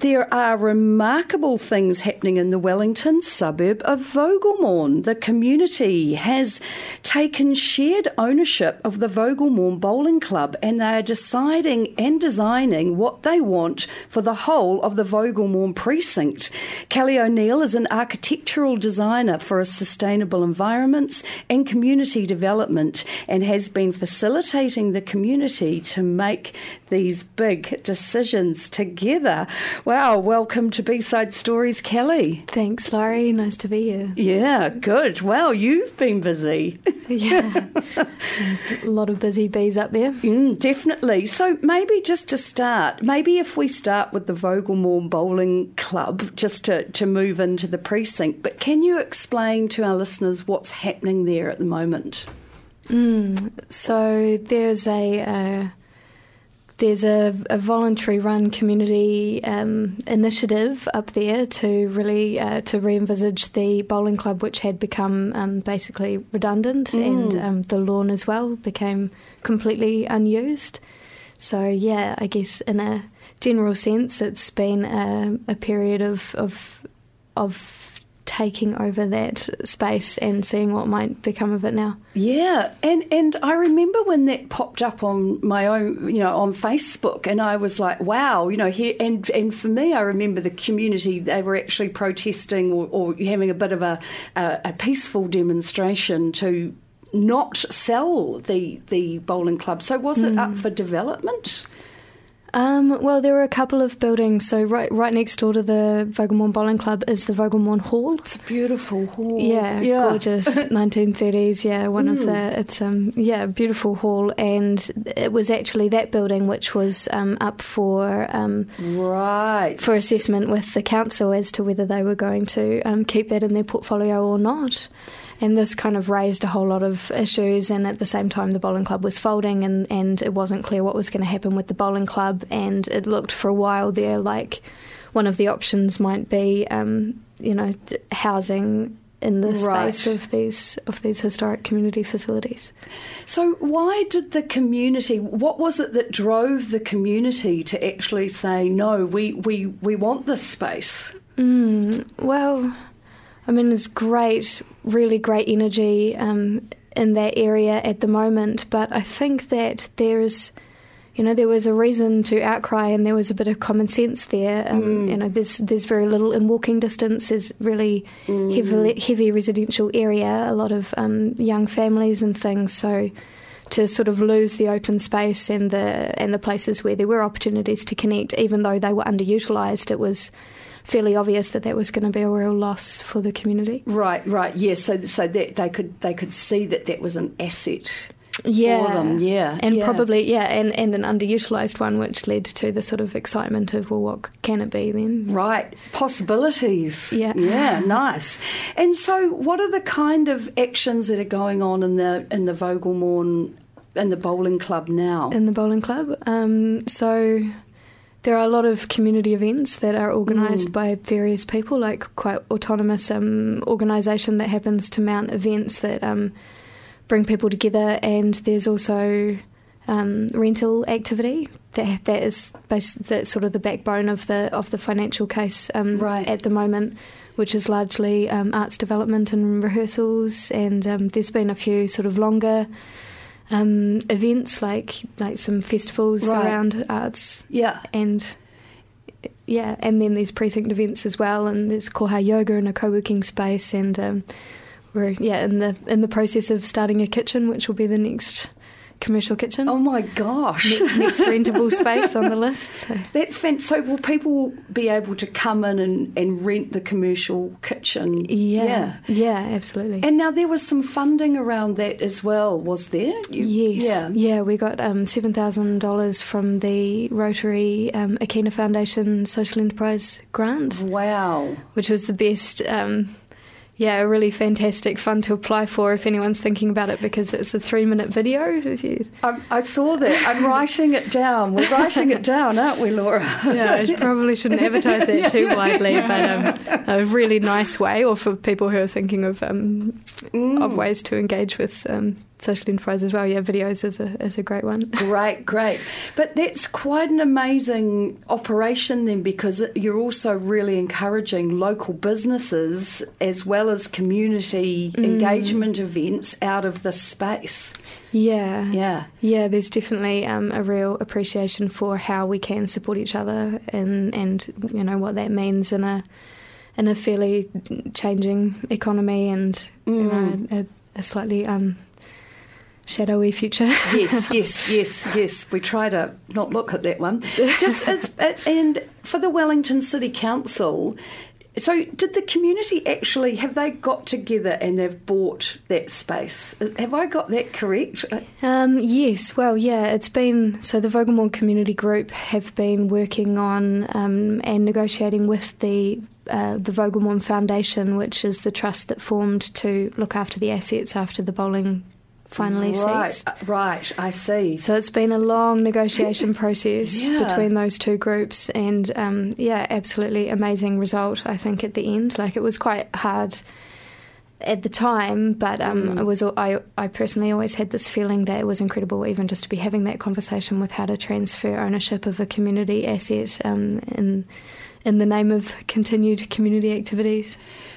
there are remarkable things happening in the Wellington suburb of Vogelmorn. The community has taken shared ownership of the Vogelmorn Bowling Club and they are deciding and designing what they want for the whole of the Vogelmorn precinct. Kelly O'Neill is an architectural designer for a sustainable environments and community development and has been facilitating the community to make these big decisions together. Wow, welcome to B Side Stories, Kelly. Thanks, Laurie. Nice to be here. Yeah, good. Well, you've been busy. yeah, a lot of busy bees up there. Mm, definitely. So maybe just to start, maybe if we start with the Vogelmorn Bowling Club, just to, to move into the precinct, but can you explain to our listeners what's happening there at the moment? Mm, so there's a. Uh, there's a, a, voluntary run community um, initiative up there to really uh, to re-envisage the bowling club which had become um, basically redundant mm. and um, the lawn as well became completely unused so yeah I guess in a general sense it's been a, a period of of of taking over that space and seeing what might become of it now. Yeah, and and I remember when that popped up on my own, you know, on Facebook, and I was like, wow, you know, here and and for me, I remember the community they were actually protesting or, or having a bit of a, a, a peaceful demonstration to not sell the the bowling club. So was it mm. up for development? Um, well, there were a couple of buildings. So right, right next door to the Vogelmorn Bowling Club is the Vogelmorn Hall. It's a beautiful hall. Yeah, yeah. gorgeous 1930s. Yeah, one mm. of the mm. it's um yeah beautiful hall, and it was actually that building which was um, up for um, right for assessment with the council as to whether they were going to um, keep that in their portfolio or not and this kind of raised a whole lot of issues. And at the same time, the bowling club was folding, and, and it wasn't clear what was going to happen with the bowling club. And it looked for a while there like one of the options might be, um, you know, housing in the right. space of these of these historic community facilities. So why did the community what was it that drove the community to actually say no we we, we want this space? Mm, well I mean, it's great, really great energy um, in that area at the moment, but I think that there's, you know, there was a reason to outcry, and there was a bit of common sense there. Um, mm. You know, there's there's very little in walking distance. There's really mm. heavy heavy residential area, a lot of um, young families and things. So to sort of lose the open space and the and the places where there were opportunities to connect, even though they were underutilised, it was fairly obvious that that was going to be a real loss for the community. Right, right, yes. Yeah, so, so that they could they could see that that was an asset. Yeah, for them. yeah, and yeah. probably yeah, and, and an underutilized one, which led to the sort of excitement of well, what can it be then? Right, possibilities. Yeah, yeah, nice. And so, what are the kind of actions that are going on in the in the Vogelmorn in the bowling club now? In the bowling club, um, so there are a lot of community events that are organised mm. by various people, like quite autonomous um, organisation that happens to mount events that um, bring people together. And there's also um, rental activity that that is based, that's sort of the backbone of the of the financial case um, right. at the moment. Which is largely um, arts development and rehearsals, and um, there's been a few sort of longer um, events like like some festivals right. around arts. Yeah, and yeah, and then there's precinct events as well, and there's Koha Yoga and a co-working space, and um, we're yeah in the in the process of starting a kitchen, which will be the next commercial kitchen. Oh my gosh! Next rentable space on the list. So. That's fantastic. So will people be able to come in and, and rent the commercial kitchen? Yeah, yeah, yeah, absolutely. And now there was some funding around that as well, was there? You, yes, yeah, yeah. We got um, seven thousand dollars from the Rotary um, Akina Foundation Social Enterprise Grant. Wow, which was the best. Um, yeah, a really fantastic, fun to apply for if anyone's thinking about it because it's a three minute video. If you... I, I saw that. I'm writing it down. We're writing it down, aren't we, Laura? Yeah, I probably shouldn't advertise that too widely, but um, a really nice way, or for people who are thinking of um, mm. of ways to engage with um, social enterprise as well. Yeah, videos is a is a great one. Great, great. But that's quite an amazing operation then, because you're also really encouraging local businesses as well as community mm. engagement events out of this space. Yeah, yeah, yeah. There's definitely um, a real appreciation for how we can support each other, and and you know what that means in a in a fairly changing economy and mm. you know, a, a slightly um, shadowy future. yes, yes, yes, yes. We try to not look at that one. Just it, and for the Wellington City Council. So, did the community actually have they got together and they've bought that space? Have I got that correct? Um, yes. Well, yeah. It's been so the Vogelmorn Community Group have been working on um, and negotiating with the uh, the Vogelmorn Foundation, which is the trust that formed to look after the assets after the bowling finally right, ceased. Uh, right, I see. So it's been a long negotiation process yeah. between those two groups, and um, yeah, absolutely amazing result. I think at the end, like it was quite hard at the time, but um, mm. it was. I, I personally always had this feeling that it was incredible, even just to be having that conversation with how to transfer ownership of a community asset um, in in the name of continued community activities.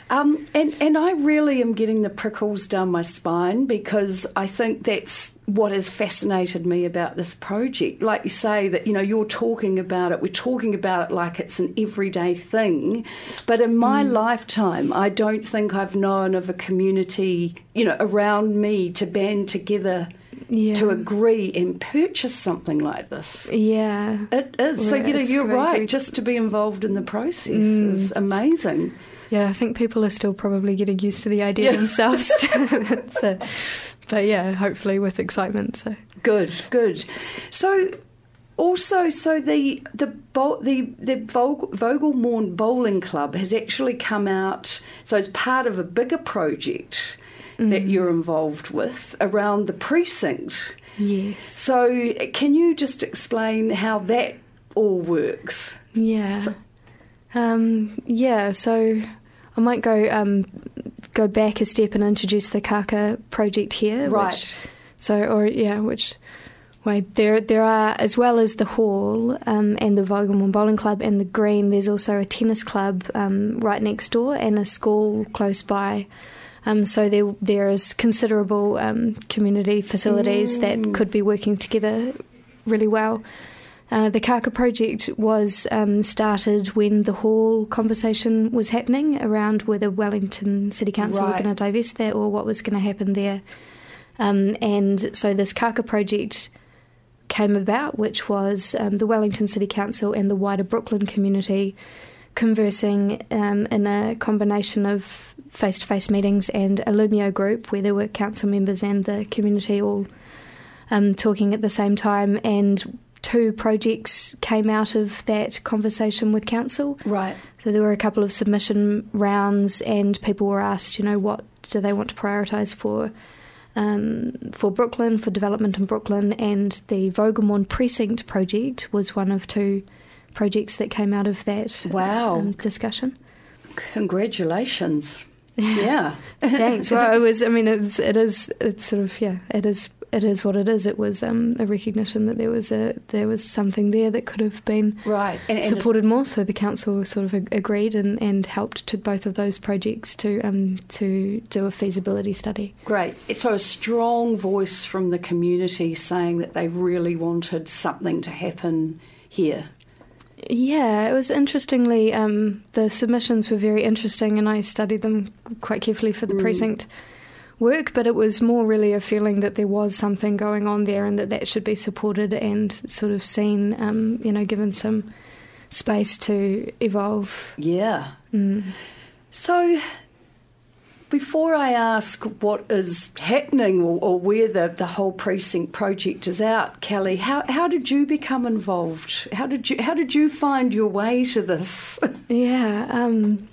Um, and, and I really am getting the prickles down my spine because I think that's what has fascinated me about this project. Like you say, that you know, you're talking about it, we're talking about it like it's an everyday thing. But in my mm. lifetime, I don't think I've known of a community, you know, around me to band together. Yeah. to agree and purchase something like this. Yeah. It is. so, you know, you're right. Just to be involved in the process mm. is amazing. Yeah, I think people are still probably getting used to the idea yeah. themselves. so, but yeah, hopefully with excitement. So good, good. So also, so the the the the Vogelmorn Bowling Club has actually come out. So it's part of a bigger project mm. that you're involved with around the precinct. Yes. So can you just explain how that all works? Yeah. So, um, yeah. So I might go um, go back a step and introduce the Kaka project here. Right. Which, so, or yeah, which way there there are as well as the hall um, and the Vogelmorn Bowling Club and the Green. There's also a tennis club um, right next door and a school close by. Um, so there there is considerable um, community facilities mm. that could be working together really well. Uh, the Kaka project was um, started when the hall conversation was happening around whether Wellington City Council right. were going to divest that or what was going to happen there. Um, and so this Kaka project came about, which was um, the Wellington City Council and the wider Brooklyn community conversing um, in a combination of face to face meetings and a Loomio group where there were council members and the community all um, talking at the same time. And two projects came out of that conversation with council. Right. So there were a couple of submission rounds, and people were asked, you know, what do they want to prioritise for um, for Brooklyn, for development in Brooklyn, and the Vogelmorn Precinct project was one of two projects that came out of that wow um, discussion. Congratulations. Yeah. Thanks. Well, it was. I mean, it's it is. It's sort of yeah. It is it is what it is. It was um, a recognition that there was a there was something there that could have been right and, and supported more. So the council sort of agreed and, and helped to both of those projects to um, to do a feasibility study. Great. So a strong voice from the community saying that they really wanted something to happen here. Yeah, it was interestingly um, the submissions were very interesting, and I studied them quite carefully for the mm. precinct work, but it was more really a feeling that there was something going on there and that that should be supported and sort of seen, um, you know, given some space to evolve. Yeah. Mm. So, before I ask what is happening or, or, where the, the whole precinct project is out, Kelly, how, how did you become involved? How did you how did you find your way to this? Yeah, um,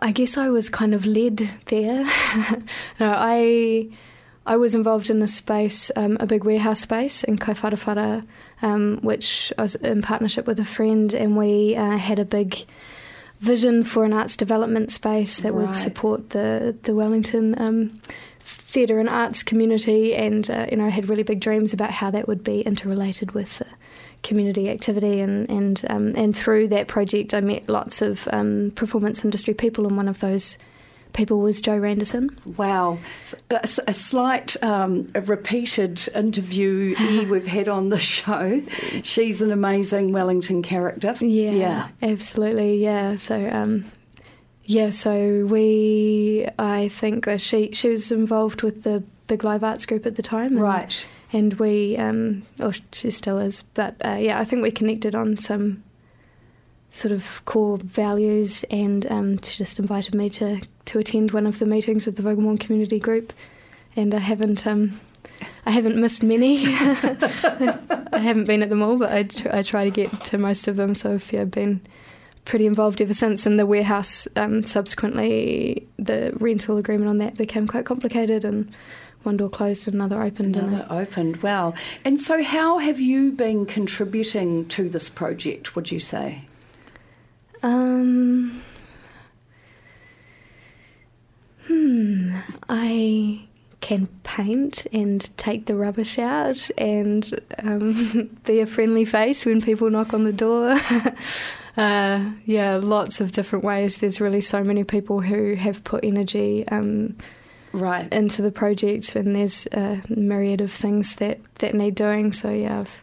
I guess I was kind of led there. no, I I was involved in this space, um, a big warehouse space in Kaiwharawhara, um, which I was in partnership with a friend, and we uh, had a big vision for an arts development space that right. would support the the Wellington um, theatre and arts community, and uh, you know, I had really big dreams about how that would be interrelated with community activity, and and um, and through that project, I met lots of um, performance industry people, and one of those people was Jo Randerson. Wow. A, a slight um, a repeated interview we've had on the show. She's an amazing Wellington character. Yeah, yeah. absolutely. Yeah. So, um, yeah, so we, I think uh, she, she was involved with the Big Live Arts Group at the time. And, right. And we, um, or she still is, but uh, yeah, I think we connected on some sort of core values, and um, she just invited me to, to attend one of the meetings with the Vogelmorn Community Group, and I haven't um, I haven't missed many. I haven't been at them all, but I, tr- I try to get to most of them. So I've yeah, been pretty involved ever since. And the warehouse, um, subsequently, the rental agreement on that became quite complicated, and one door closed, and another opened. Another opened. Wow. And so, how have you been contributing to this project? Would you say? Um, hmm, I can paint and take the rubbish out and um, be a friendly face when people knock on the door. uh, yeah, lots of different ways. There's really so many people who have put energy um, right into the project, and there's a myriad of things that, that need doing. So yeah, I've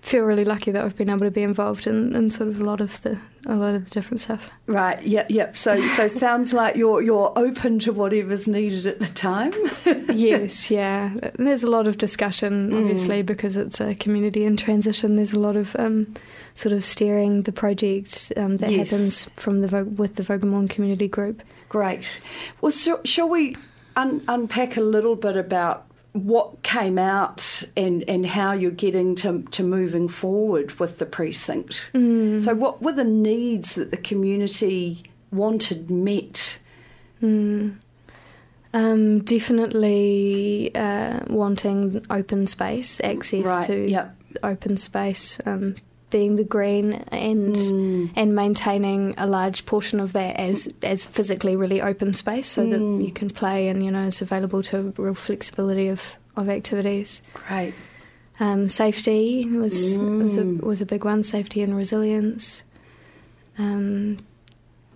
feel really lucky that I've been able to be involved in, in sort of a lot of the a lot of the different stuff. Right. Yep. Yep. So so sounds like you're you're open to whatever's needed at the time. yes. Yeah. There's a lot of discussion, mm. obviously, mm. because it's a community in transition. There's a lot of um, sort of steering the project um, that yes. happens from the with the Vogelmorn community group. Great. Well, so, shall we un- unpack a little bit about what came out and, and how you're getting to, to moving forward with the precinct. Mm. So, what were the needs that the community wanted met? Mm. Um, definitely uh, wanting open space, access right. to yep. open space, um, being the green and mm. and maintaining a large portion of that as as physically really open space so mm. that you can play and you know is available to real flexibility of of activities. Great. Um, safety was mm. was a was a big one. Safety and resilience. Um,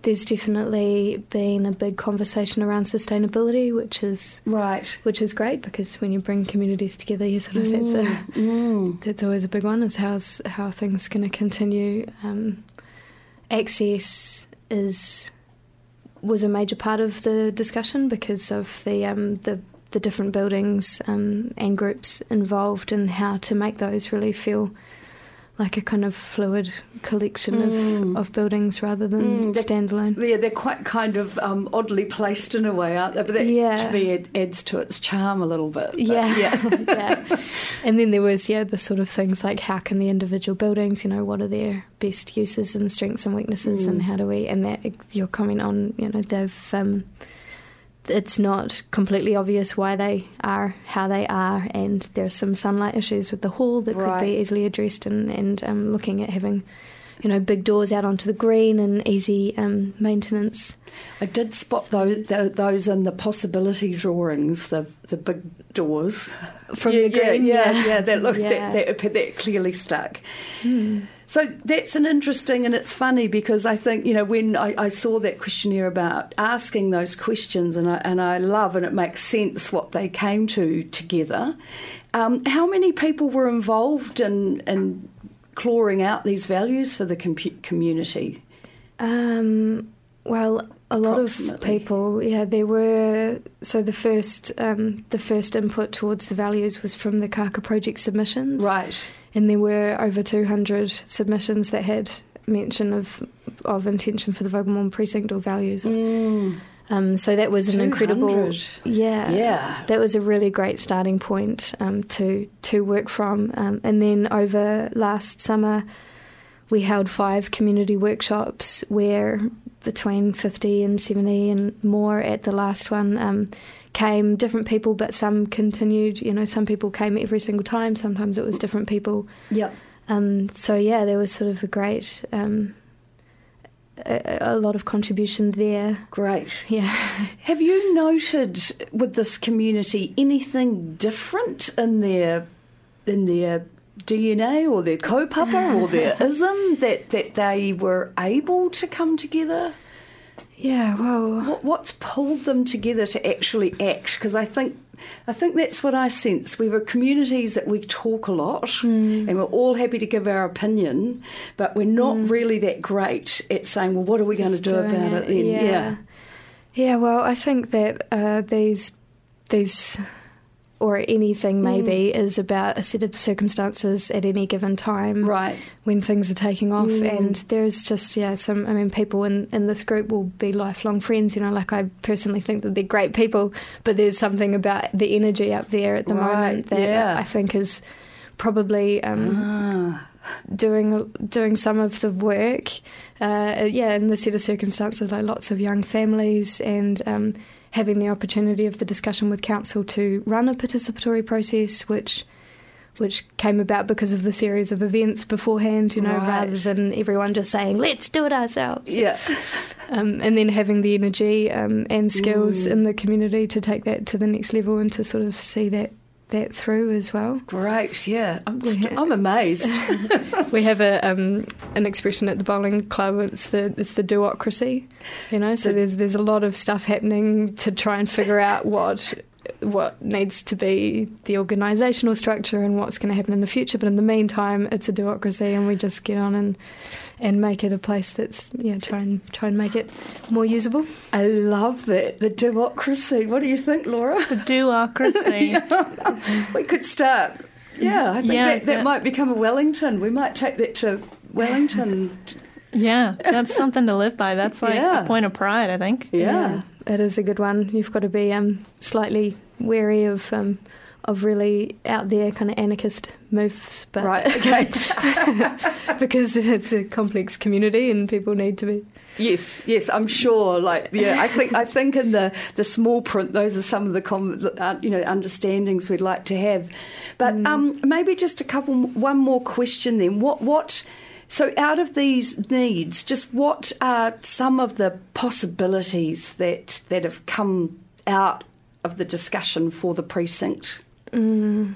there's definitely been a big conversation around sustainability, which is right, which is great because when you bring communities together, you sort of mm, that's a mm. that's always a big one. Is how's how things going to continue. Um, access is was a major part of the discussion because of the um, the the different buildings um, and groups involved and how to make those really feel like a kind of fluid collection mm. of, of buildings rather than mm, standalone. Yeah, they're quite kind of um, oddly placed in a way, aren't they? But that yeah. to me adds to its charm a little bit. But, yeah, yeah. yeah. And then there was yeah the sort of things like how can the individual buildings, you know, what are their best uses and strengths and weaknesses, mm. and how do we? And that your comment on you know they've. Um, it's not completely obvious why they are how they are, and there are some sunlight issues with the hall that right. could be easily addressed, and, and um, looking at having you know big doors out onto the green and easy um, maintenance. I did spot those those in the possibility drawings, the the big doors from yeah, the green. Yeah, yeah, yeah. That look yeah. that, that, that clearly stuck. Hmm. So that's an interesting, and it's funny because I think you know when I, I, saw that questionnaire about asking those questions, and I and I love and it makes sense what they came to together. Um, how many people were involved in in clawing out these values for the com- community? Um, well, a lot of people, yeah, there were. So the first, um, the first input towards the values was from the Kaka project submissions, right? and there were over 200 submissions that had mention of of intention for the Vogelmorn precinct or values. Mm. Um, so that was an incredible, yeah, yeah. That was a really great starting point um, to to work from. Um, and then over last summer, we held five community workshops where between fifty and seventy and more at the last one um, came different people, but some continued. You know, some people came every single time. Sometimes it was different people. Yeah. Um, so yeah, there was sort of a great, um, a, a lot of contribution there. Great. Yeah. Have you noted with this community anything different in their in their DNA or their kaupapa or their ism that, that they were able to come together? Yeah, well, What, what's pulled them together to actually act? Because I think I think that's what I sense. We were communities that we talk a lot Hmm. and we're all happy to give our opinion, but we're not really that great at saying, well, what are we going to do about it, then? Yeah. yeah. well, I think that uh, these these or anything maybe is about a set of circumstances at any given time Right. when things are taking off Mm. and there's just yeah some i mean people in, in this group will be lifelong friends you know like i personally think that they're great people but there's something about the energy up there at the Right, moment that yeah. i think is probably um, Ah. doing doing some of the work. Uh, yeah, in the set of circumstances, like lots of young families and. Um, having the opportunity of the discussion with council to run a participatory process, which which came about because of the series of events beforehand, you know, Right. rather than everyone just saying, let's do it ourselves. Yeah. Um, and then having the energy um, and skills Mm. in the community to take that to the next level and to sort of see that, that through as well. Great. Yeah. I'm, We st- ha- I'm amazed. We have a um, an expression at the bowling club. It's the it's the duocracy, you know. So The- there's there's a lot of stuff happening to try and figure out what what needs to be the organisational structure and what's going to happen in the future. But in the meantime, it's a duocracy, and we just get on and and make it a place that's yeah try and try and make it more usable. I love that. The democracy. What do you think, Laura? The duocracy. We could start. Yeah, I think Yeah, that, that that- might become a Wellington. We might take that to Wellington. yeah, that's something to live by. That's like Yeah. a point of pride, I think. yeah. it is a good one. You've got to be um, slightly wary of um, of really out there kind of anarchist moves, but Right, okay. because it's a complex community and people need to be. Yes, yes, I'm sure. Like, yeah, I think I think in the, the small print, those are some of the com- uh, you know understandings we'd like to have. But um, maybe just a couple, one more question then. What what? So, out of these needs, just what are some of the possibilities that that have come out of the discussion for the precinct? Mm.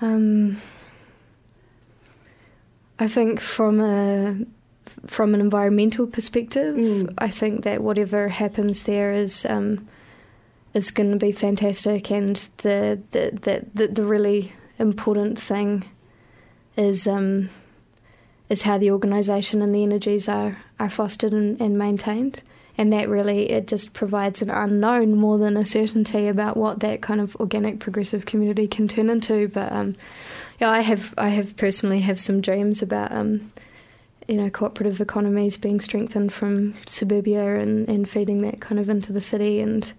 Um, I think from a from an environmental perspective, Mm. I think that whatever happens there is um, is going to be fantastic, and the the, the the the really important thing is um, is how the organisation and the energies are are fostered and, and maintained. And that really it just provides an unknown more than a certainty about what that kind of organic progressive community can turn into. But um, yeah, I have I have personally have some dreams about um, you know cooperative economies being strengthened from suburbia and, and feeding that kind of into the city and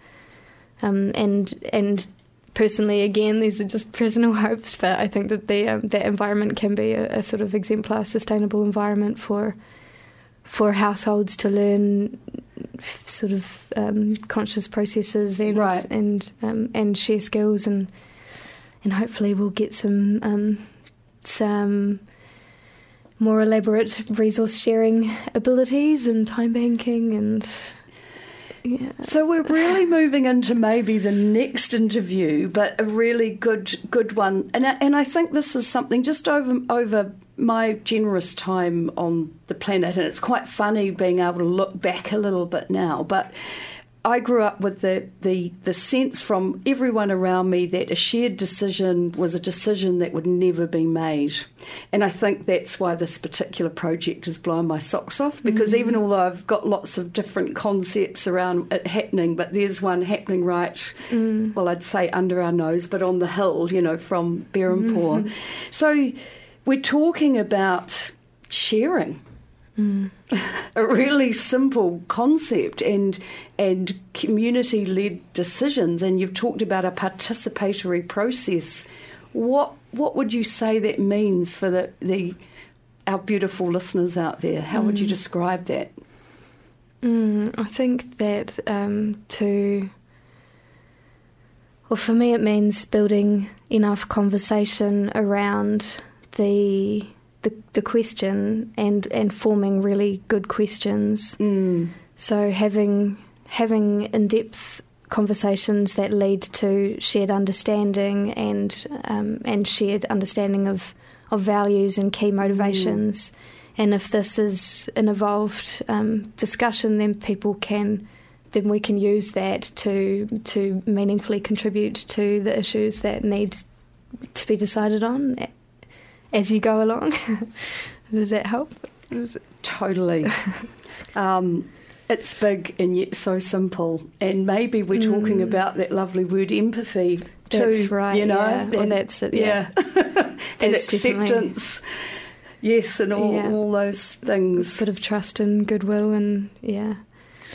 um, and and personally again these are just personal hopes but I think that the um, that environment can be a, a sort of exemplar sustainable environment for for households to learn sort of um, conscious processes and Right. and um, and share skills and and hopefully we'll get some um, some more elaborate resource sharing abilities and time banking and yeah. So we're really moving into maybe the next interview, but a really good good one. And I, and I think this is something just over over my generous time on the planet, and it's quite funny being able to look back a little bit now. But I grew up with the, the, the sense from everyone around me that a shared decision was a decision that would never be made. And I think that's why this particular project has blown my socks off because mm. even although I've got lots of different concepts around it happening, but there's one happening right, mm. well, I'd say under our nose, but on the hill, you know, from Berhampore. Mm-hmm. So we're talking about sharing. A really simple concept and and community led decisions and you've talked about a participatory process. What what would you say that means for the, the our beautiful listeners out there? How would you describe that? Mm, I think that um, to, well, for me, it means building enough conversation around the the the question and and forming really good questions. Mm. So having having in depth conversations that lead to shared understanding and um, and shared understanding of of values and key motivations. Mm. And if this is an evolved um, discussion, then people can then we can use that to to meaningfully contribute to the issues that need to be decided on as you go along. Does that help? Totally. um, it's big and yet so simple. And maybe we're talking mm. about that lovely word empathy too. That's right. You know, yeah. well, that's it. Yeah, yeah. and acceptance. Yes, and all, yeah. all those things. Sort of trust and goodwill, and yeah.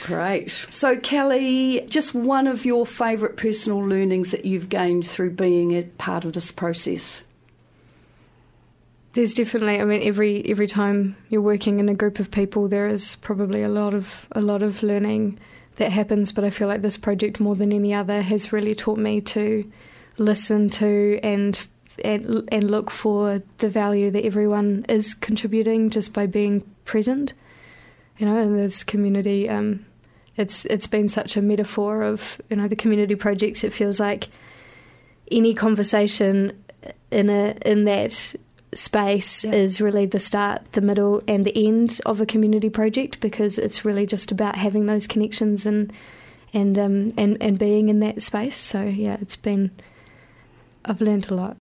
Great. So, Kelly, just one of your favourite personal learnings that you've gained through being a part of this process? There's definitely. I mean, every every time you're working in a group of people, there is probably a lot of a lot of learning that happens. But I feel like this project, more than any other, has really taught me to listen to and and, and look for the value that everyone is contributing just by being present. You know, in this community, um, it's it's been such a metaphor of you know the community projects. It feels like any conversation in a in that space is really the start, the middle, and the end of a community project because it's really just about having those connections and and um, and and being in that space. So yeah, it's been I've learned a lot.